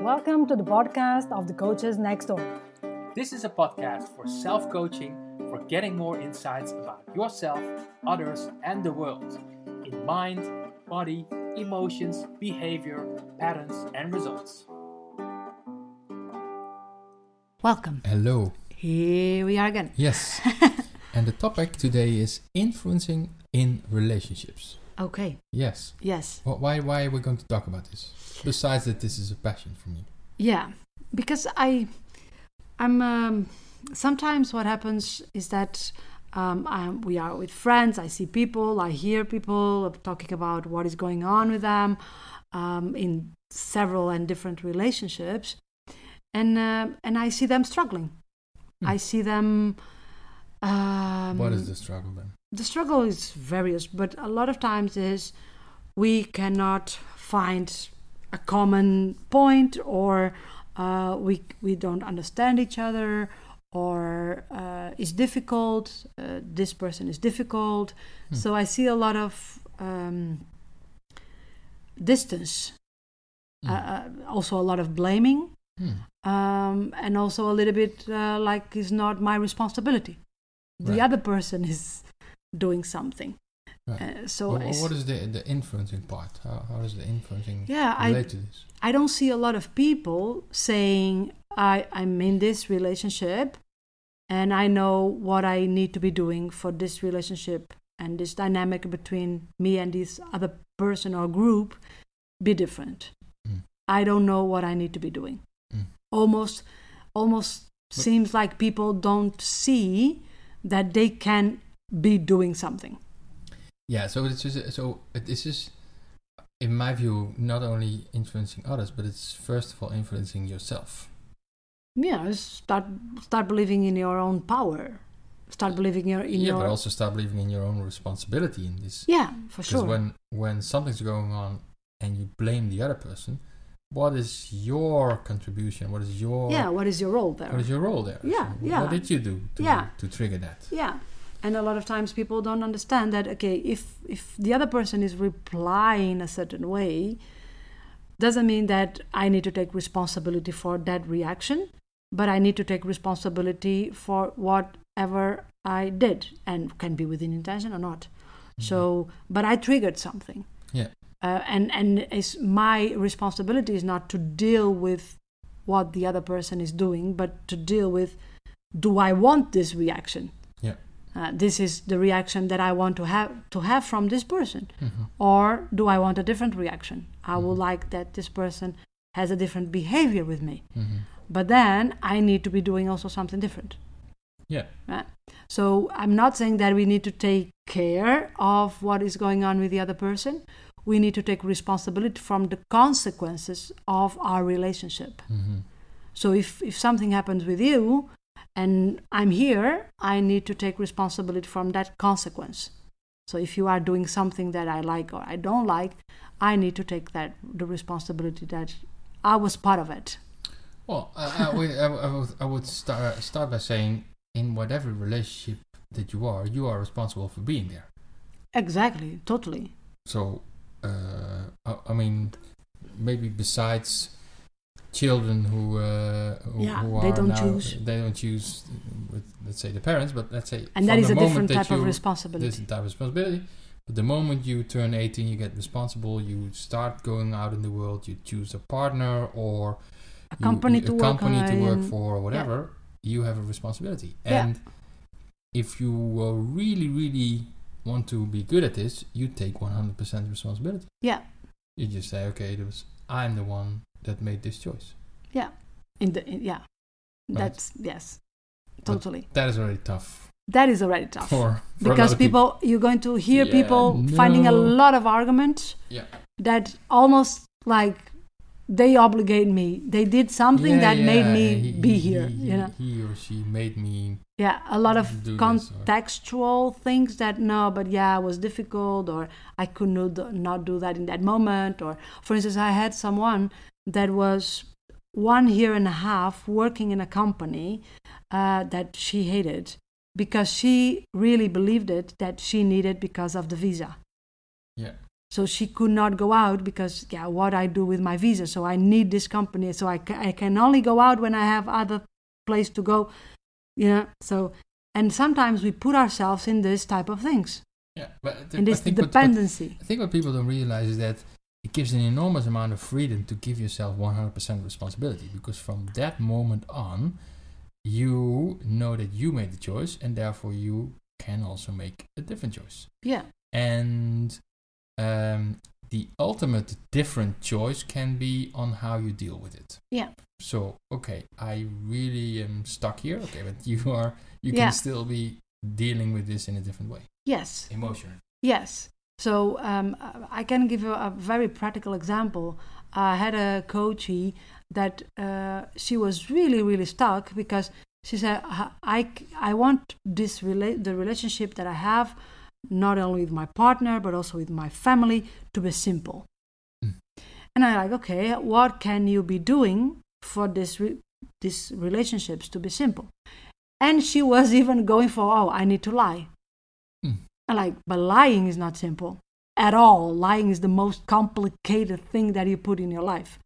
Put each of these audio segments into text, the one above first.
Welcome to the podcast of the Coaches Next Door. This is a podcast for self coaching, for getting more insights about yourself, others, and the world in mind, body, emotions, behavior, patterns, and results. Welcome. Hello. Here we are again. Yes. and the topic today is influencing in relationships. Okay. Yes. Yes. Well, why why are we going to talk about this? Besides that, this is a passion for me. Yeah. Because I, I'm. Um, sometimes what happens is that um, I, we are with friends. I see people. I hear people talking about what is going on with them um, in several and different relationships, and uh, and I see them struggling. Hmm. I see them. Um, what is the struggle then? The struggle is various, but a lot of times is we cannot find a common point, or uh, we we don't understand each other, or uh, it's difficult. Uh, this person is difficult, Hmm. so I see a lot of um, distance. Uh, also, a lot of blaming, Hmm. um, and also a little bit uh, like it's not my responsibility. The other person is doing something. Uh, so Well, I well, s- what is the the influencing part? How how does the influencing Yeah, I- relate to this? I don't see a lot of people saying I, I'm in this relationship and I know what I need to be doing for this relationship and this dynamic between me and this other person or group be different. Mm. I don't know what I need to be doing. Mm. Almost almost But- seems like people don't see that they can be doing something. Yeah. So it's just so it- this is, in my view, not only influencing others, but it's first of all influencing yourself. Yeah, start start believing in your own power. Start believing your in yeah, your but also start believing in your own responsibility in this. Yeah, for Because sure. when when something's going on and you blame the other person, what is your contribution? What is your yeah, what is your role there? what is your role there? Yeah, So yeah. What did you do to Yeah. to trigger that? yeah. And a lot of times people don't understand that okay, if if the other person is replying a certain way, doesn't mean that I need to take responsibility for that reaction, but I need to take responsibility for whatever I did and can be within intention or not. So, but I triggered something. Mm-hmm. Yeah. Uh, and and it's my responsibility is not to deal with what the other person is doing, but to deal with do I want this reaction? Uh, this is the reaction that I want to have to have from this person, Mhm. or do I want a different reaction? I would Mhm. like that this person has a different behavior with me, Mhm. but then I need to be doing also something different. Yeah. Right? So I'm not saying that we need to take care of what is going on with the other person. We need to take responsibility from the consequences of our relationship. Mhm. So if, if something happens with you and I'm here, I need to take responsibility from that consequence. So if you are doing something that I like or I don't like, I need to take that the responsibility that I was part of it. Well, I, I, would, I, would- I would start start by saying in whatever relationship that you are, you are responsible for being there. Exactly, totally. So, uh, I, I mean, maybe besides children who uh, who, Yeah, who they are don't now, choose. they don't choose with let's say the parents, but let's say And that is a different type of responsibility. This type of responsibility. But the moment you turn 18, you get responsible. You start going out in the world. You choose a partner or a company you- to a work company to work for or whatever. You have a responsibility. Yeah. And if you uh, really, really want to be good at this, you take 100% responsibility. Yeah, You just say, okay, was I'm the one that made this choice. Yeah, in the in, yeah, Right. that's yes, But totally. That is already tough That is already tough for, for because of people, you're going to hear Yeah, people finding a lot of arguments Yeah. that almost like they obligate me. They did something Yeah, that made me he- be here. he- you know, he or she made me. yeah, a lot of do this or- contextual things that no, but yeah, it was difficult, or I could not not do that in that moment. Or for instance, I had someone that was one year and a half working in a company uh, that she hated because she really believed it that she needed because of the visa. Yeah. So she could not go out because, yeah, what I do with my visa. So I need this company. So I, ca- I can only go out when I have other place to go. Yeah. So, and sometimes we put ourselves in this type of things, Yeah, but in I this think what- what- dependency. I think what people don't realize is that it gives an enormous amount of freedom to give yourself 100% responsibility because from that moment on, you know that you made the choice and therefore you can also make a different choice. yeah. And um, the ultimate different choice can be on how you deal with it. Yeah. So, okay, I really am stuck here. Okay, but you are, you Yeah. can still be dealing with this in a different way, Yes. emotionally. Yes. So um, I can give you a very practical example. I had a coachee that uh, she was really, really stuck because she said, "I- I, want this rela- the relationship that I have, not only with my partner, but also with my family, to be simple. Mm. And I'm like, okay, what can you be doing for this, re- these relationships to be simple? And she was even going for, oh, I need to lie. Like, but lying is not simple at all. Lying is the most complicated thing that you put in your life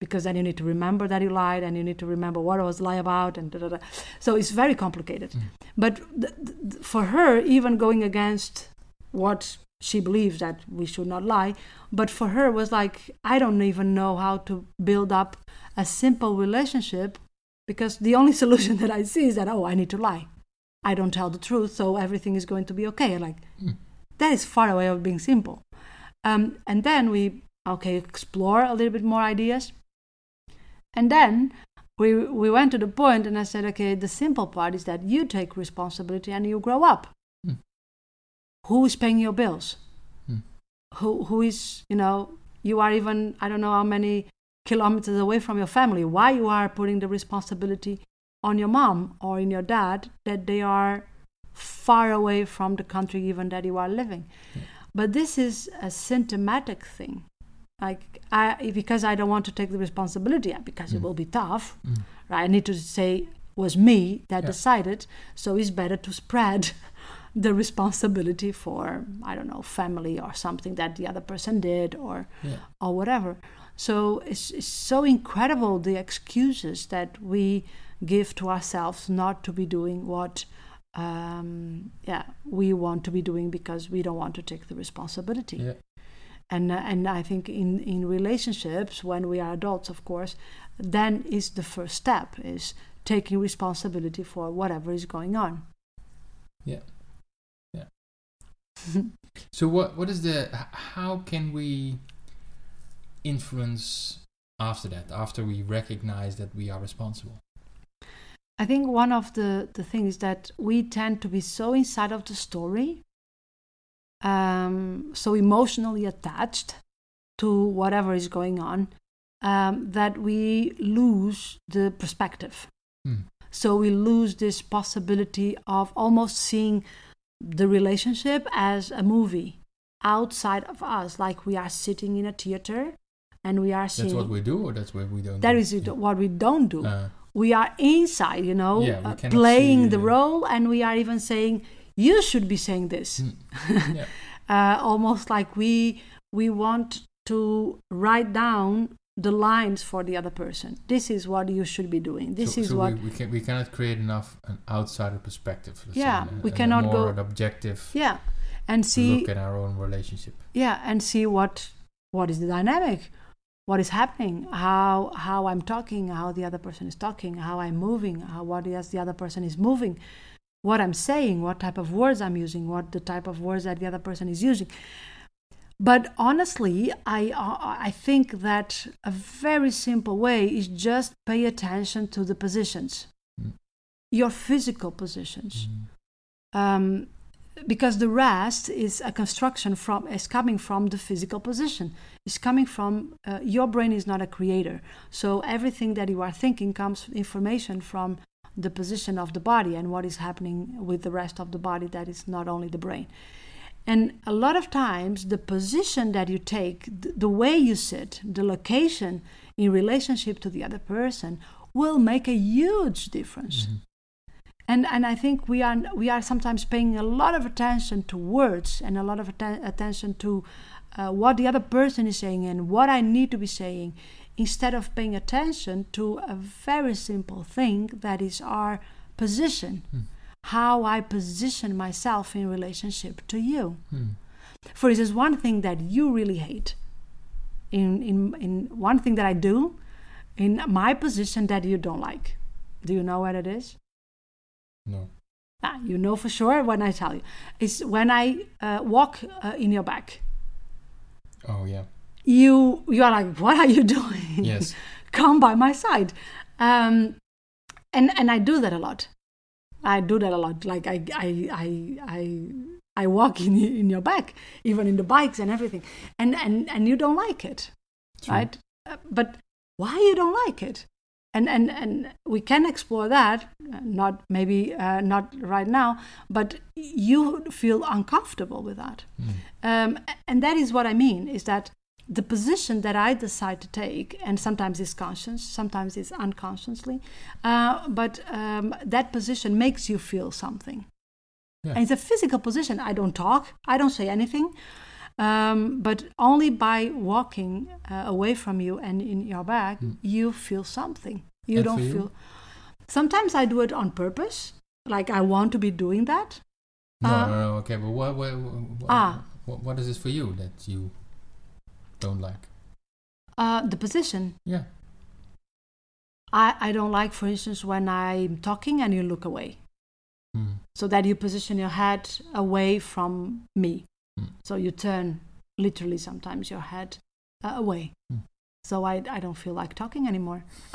because then you need to remember that you lied and you need to remember what I was lie about and da, da, da. so it's very complicated. Mm. But th- th- for her, even going against what she believes that we should not lie, but for her was like I don't even know how to build up a simple relationship because the only solution that I see is that oh I need to lie. I don't tell the truth, so everything is going to be okay. Like Mm. that is far away of being simple. Um, and then we okay explore a little bit more ideas, and then we we went to the point, and I said, okay, the simple part is that you take responsibility and you grow up. Mm. Who is paying your bills? Mm. Who who is you know you are even I don't know how many kilometers away from your family. Why you are putting the responsibility on your mom or in your dad that they are far away from the country even that you are living. Yeah. But this is a symptomatic thing. Like I because I don't want to take the responsibility because it Mm. will be tough. Mm. Right? I need to say was me that Yeah. decided, so it's better to spread the responsibility for I don't know family or something that the other person did or Yeah. or whatever. So it's, it's so incredible the excuses that we give to ourselves not to be doing what um, yeah we want to be doing because we don't want to take the responsibility. Yeah. And uh, and I think in in relationships when we are adults, of course, then is the first step is taking responsibility for whatever is going on. Yeah. Yeah. So what what is the how can we influence after that after we recognize that we are responsible? I think one of the, the things that we tend to be so inside of the story, um, so emotionally attached to whatever is going on, um, that we lose the perspective. Hmm. So we lose this possibility of almost seeing the relationship as a movie outside of us, like we are sitting in a theater and we are seeing. That's what we do, or that's what we don't. that do? is what we don't do Uh, we are inside, you know, Yeah, uh, playing see the the- role, and we are even saying, "You should be saying this." mm, yeah. uh, almost like we we want to write down the lines for the other person. This is what you should be doing. This so, is so what. we, we can we cannot create enough an outsider perspective. say, Yeah, and we cannot go- an objective yeah, and see look at our own relationship. yeah and see what what is the dynamic what is happening how how i'm talking how the other person is talking how i'm moving how what is the other person is moving what i'm saying what type of words i'm using what the type of words that the other person is using but honestly i i think that a very simple way is just pay attention to the positions Mm. your physical positions Mm. um, because the rest is a construction from is coming from the physical position. Is coming from uh, your brain is not a creator. So everything that you are thinking comes information from the position of the body and what is happening with the rest of the body that is not only the brain. And a lot of times the position that you take th- the way you sit the location in relationship to the other person will make a huge difference. Mhm. And and I think we are we are sometimes paying a lot of attention to words and a lot of atten- attention to uh, what the other person is saying and what I need to be saying, instead of paying attention to a very simple thing that is our position, Hmm. how I position myself in relationship to you. Hmm. For instance, one thing that you really hate, in in in one thing that I do, in my position that you don't like. Do you know what it is? No. Ah, you know for sure when I tell you. It's when I uh, walk uh, in your back. Oh yeah. You you are like, what are you doing? Yes. Come by my side, um, and and I do that a lot. I do that a lot. Like I I I I, I walk in in your back, even in the bikes and everything, and and and you don't like it, True. right? Uh, but why you don't like it? And and and we can explore that. Not maybe uh, not right now, but you feel uncomfortable with that. Hmm. Um, and that is what I mean is that the position that I decide to take, and sometimes it's conscious, sometimes it's unconsciously, uh, but um, that position makes you feel something. Yeah. And it's a physical position. I don't talk, I don't say anything, um, but only by walking uh, away from you and in your back, Mm. you feel something. You And don't you? feel. Sometimes I do it on purpose, like I want to be doing that. No, Uh, no, no. Okay, but what, what, what, Ah. what, what is this for you that you don't like? Uh, the position. Yeah. I, I don't like, for instance, when I'm talking and you look away. Hmm. So that you position your head away from me. Hmm. So you turn literally sometimes your head uh, away. Hmm. So I, I don't feel like talking anymore.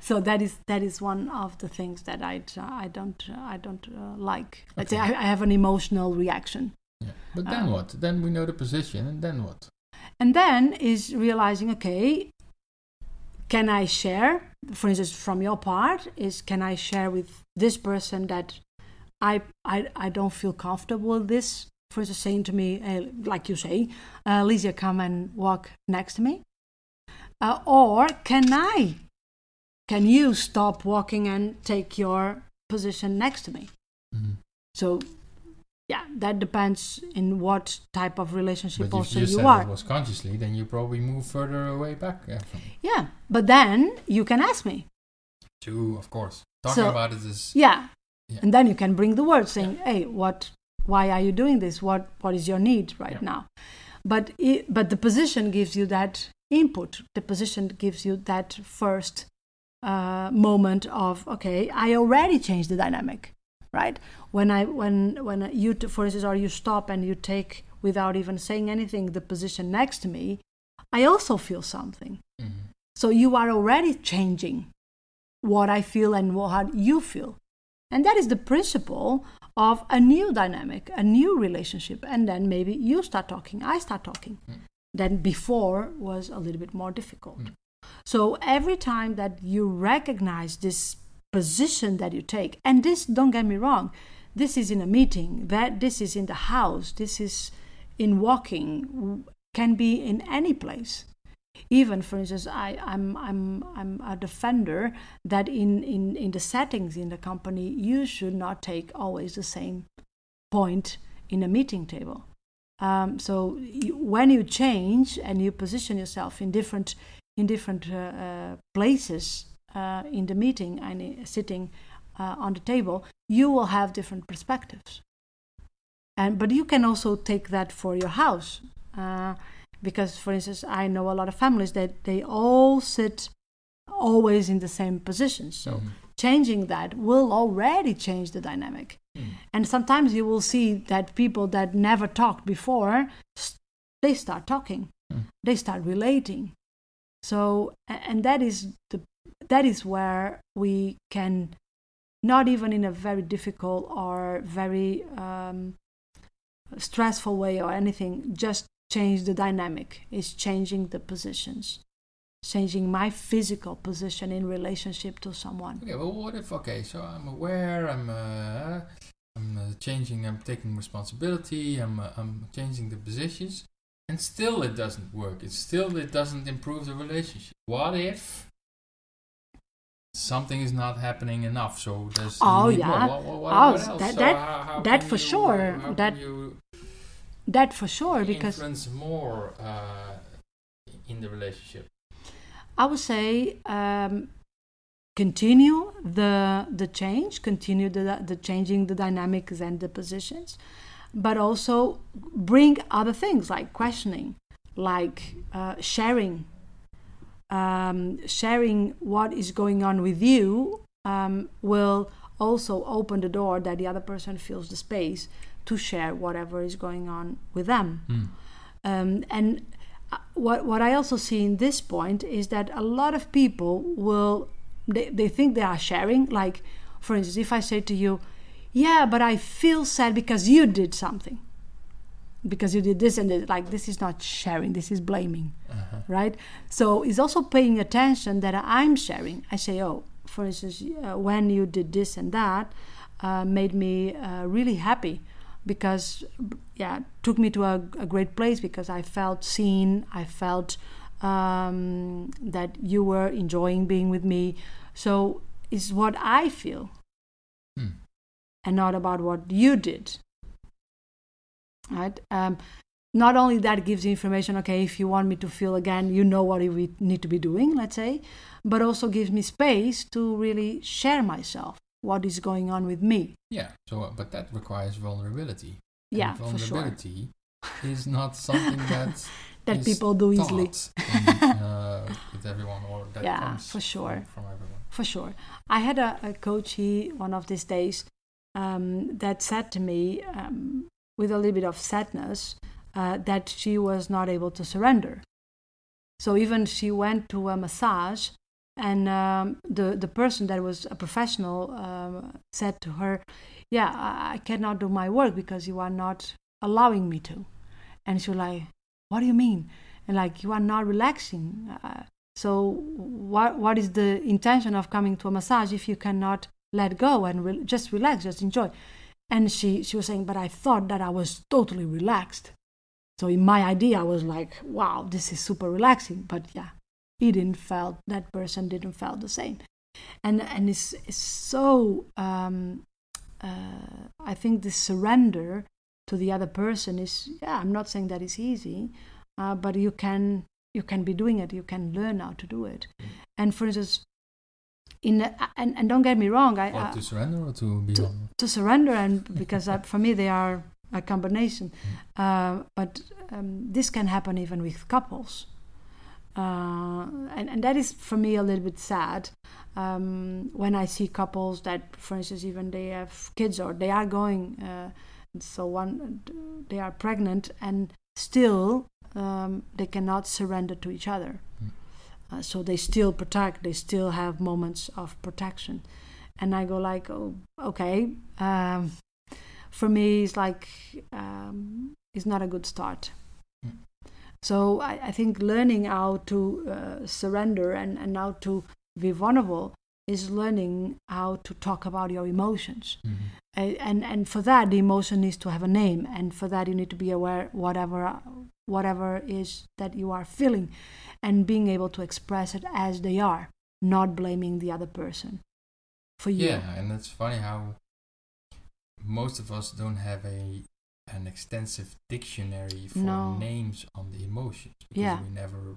so that is that is one of the things that I I don't I don't uh, like. Let's say I, I have an emotional reaction. Yeah. But then Um, what? Then we know the position, and then what? And then is realizing, okay, can I share, for instance, from your part, is can I share with this person that I I, I don't feel comfortable with this? For instance, saying to me, eh, like you say, uh, Lisa, come and walk next to me. Uh, or can I? Can you stop walking and take your position next to me? Mhm. So, yeah, that depends in what type of relationship But if also you you said are. it was consciously, then you probably move further away back uh, from. Yeah, but then you can ask me. True, of course. Talking So- about it is Yeah. Yeah. And then you can bring the word saying, "Hey, what why are you doing this? What what is your need right Yeah. now?" But it, but the position gives you that input. The position gives you that first uh, moment of, "Okay, I already changed the dynamic." Right? When I when when you t- for instance or you stop and you take without even saying anything the position next to me, I also feel something. Mhm. So you are already changing what I feel and what you feel. And that is the principle of a new dynamic, a new relationship. And then maybe you start talking, I start talking. Mm. Then before was a little bit more difficult. Mm. So every time that you recognize this position that you take, and this, don't get me wrong, this is in a meeting, that this is in the house, this is in walking, can be in any place even for instance I, I'm I'm I'm a defender that in, in, in the settings in the company you should not take always the same point in a meeting table. Um, so you, when you change and you position yourself in different in different uh, uh, places uh, in the meeting and uh, sitting uh, on the table, you will have different perspectives. And but you can also take that for your house. Because for instance i know a lot of families that they all sit always in the same positions so Mhm. changing that will already change the dynamic Mm. and sometimes you will see that people that never talked before they start talking Mm. they start relating so and that is the that is where we can not even in a very difficult or very um, stressful way or anything just change the dynamic is changing the positions changing my physical position in relationship to someone Okay, well, what if? Okay, so I'm aware. I'm uh, I'm uh, changing. I'm taking responsibility. I'm uh, I'm changing the positions, and still it doesn't work. It still it doesn't improve the relationship. What if something is not happening enough. So there's Oh, yeah. What, what, what, Oh, that- So that- how, how that for you, sure. That- you That for sure, because influence more uh, in the relationship? I would say um, continue the the change, continue the the changing the dynamics and the positions, but also bring other things like questioning, like uh, sharing, um, sharing what is going on with you um, will also open the door that the other person feels the space to share whatever is going on with them. Hmm. Um, and uh, what what I also see in this point is that a lot of people will they, they think they are sharing. Like, for instance, if I say to you, "Yeah, but I feel sad because you did something, because you did this and this," like this is not sharing. This is blaming, Uh-huh. right? So it's also paying attention that I'm sharing. I say, "Oh, for instance, uh, when you did this and that, uh, made me uh, really happy." Because yeah took me to a, a great place because i felt seen i felt um, that you were enjoying being with me. So it's what i feel Hmm. and not about what you did. Right? Um, not only that gives you information okay if you want me to feel again you know what we need to be doing let's say but also gives me space to really share myself what is going on with me Yeah. So, uh, but that requires vulnerability. And yeah for sure vulnerability is not something that that people do easily in, uh, with everyone or that Yeah, comes for sure. from, from everyone. for sure. I had a, a coachee one of these days um, that said to me, um, with a little bit of sadness, uh, that she was not able to surrender. So even she went to a massage, and um, the the person that was a professional um, said to her, "Yeah, I, cannot do my work because you are not allowing me to." And she was like, "What do you mean?" And like, "You are not relaxing." Uh, so what what is the intention of coming to a massage if you cannot let go and re- just relax, just enjoy? And she she was saying, but I thought that I was totally relaxed. So in my idea, I was like, wow, this is super relaxing. But yeah, he didn't felt that person didn't felt the same, and and it's, it's so um, uh, I think the surrender to the other person is yeah. I'm not saying that it's easy, uh, but you can you can be doing it. You can learn how to do it. And for instance, in a, and and don't get me wrong, I, I to surrender or to be to- to surrender and because uh, for me they are a combination uh, but um, this can happen even with couples uh, and, and that is for me a little bit sad um, when i see couples that for instance even they have kids or they are going uh, so one they are pregnant and still um, they cannot surrender to each other Mm. uh, so they still protect they still have moments of protection and I go like, oh, okay. Um, for me, it's like um, it's not a good start. So I, I think learning how to uh, surrender and, and how to be vulnerable is learning how to talk about your emotions. Mhm. A- and and for that, the emotion needs to have a name, and for that, you need to be aware whatever whatever is that you are feeling, and being able to express it as they are, not blaming the other person. For you, Yeah, and it's funny how most of us don't have a an extensive dictionary for No. names on the emotions because Yeah. we never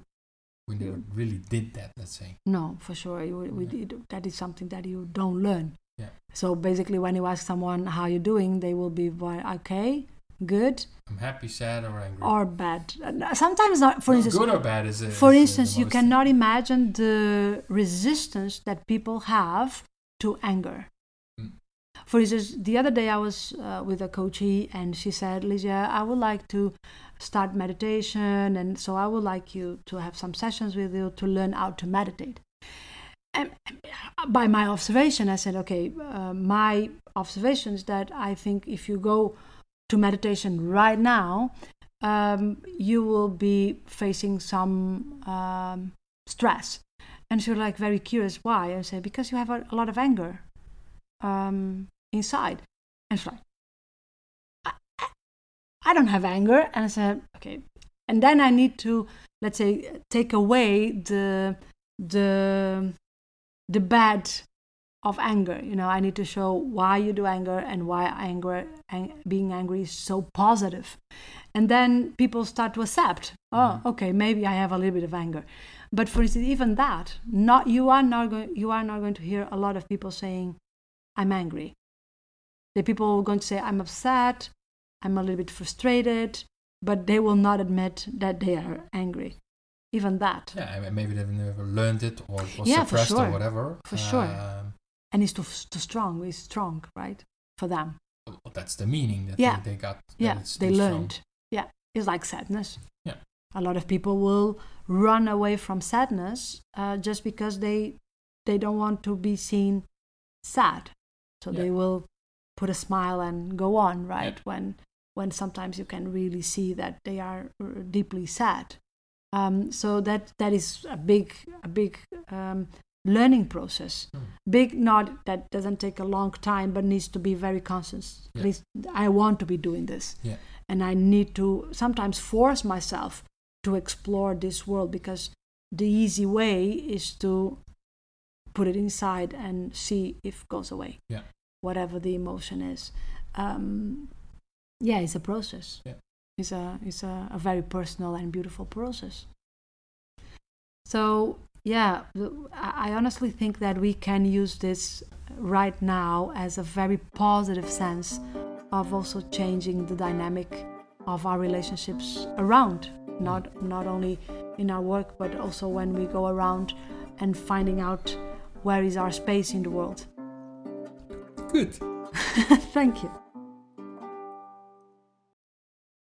we never Yeah. really did that. Let's say. No, for sure. You, we Yeah. did, that is something that you don't learn. Yeah. So basically, when you ask someone how you're doing, they will be well, okay, good, I'm happy, sad, or angry. or bad. Uh, Sometimes not. For No, instance, good or bad is. a- for is, uh, instance, you cannot imagine the resistance that people have to anger. For instance, the other day I was uh, with a coachee and she said, Ligia, I would like to start meditation, and so I would like you to have some sessions with you to learn how to meditate. And by my observation, I said, okay, uh, my observation is that I think if you go to meditation right now, um, you will be facing some um, stress. And she was like very curious why. I said, because you have a, a lot of anger um, inside. And she's like, I, I- don't have anger. And I said, okay. And then I need to, let's say, take away the the the bad of anger. You know, I need to show why you do anger and why anger, ang- being angry is so positive. And then people start to accept, oh, Mhm. okay, maybe I have a little bit of anger. But for instance, even that, not you are not going you are not going to hear a lot of people saying, I'm angry. The people are going to say, I'm upset, I'm a little bit frustrated, but they will not admit that they are angry. Even that. Yeah, maybe they've never learned it or was Yeah, suppressed or whatever. For sure. Um, And it's too, too strong, it's strong, right? For them. well, that's the meaning that Yeah. they, they got. yeah they too strong. learned yeah it's like sadness Yeah. a lot of people will run away from sadness uh, just because they they don't want to be seen sad so Yeah. they will put a smile and go on right when when sometimes you can really see that they are uh, deeply sad um, so that that is a big a big um, learning process Mm. big not that doesn't take a long time but needs to be very conscious Yeah. at least i want to be doing this Yeah. and i need to sometimes force myself to explore this world because the easy way is to put it inside and see if it goes away Yeah. Whatever the emotion is um, yeah it's a process. Yeah. it's a it's a, a very personal and beautiful process. So yeah I, I honestly think that we can use this right now as a very positive sense of also changing the dynamic of our relationships around not not only in our work but also when we go around and finding out where is our space in the world Good. thank you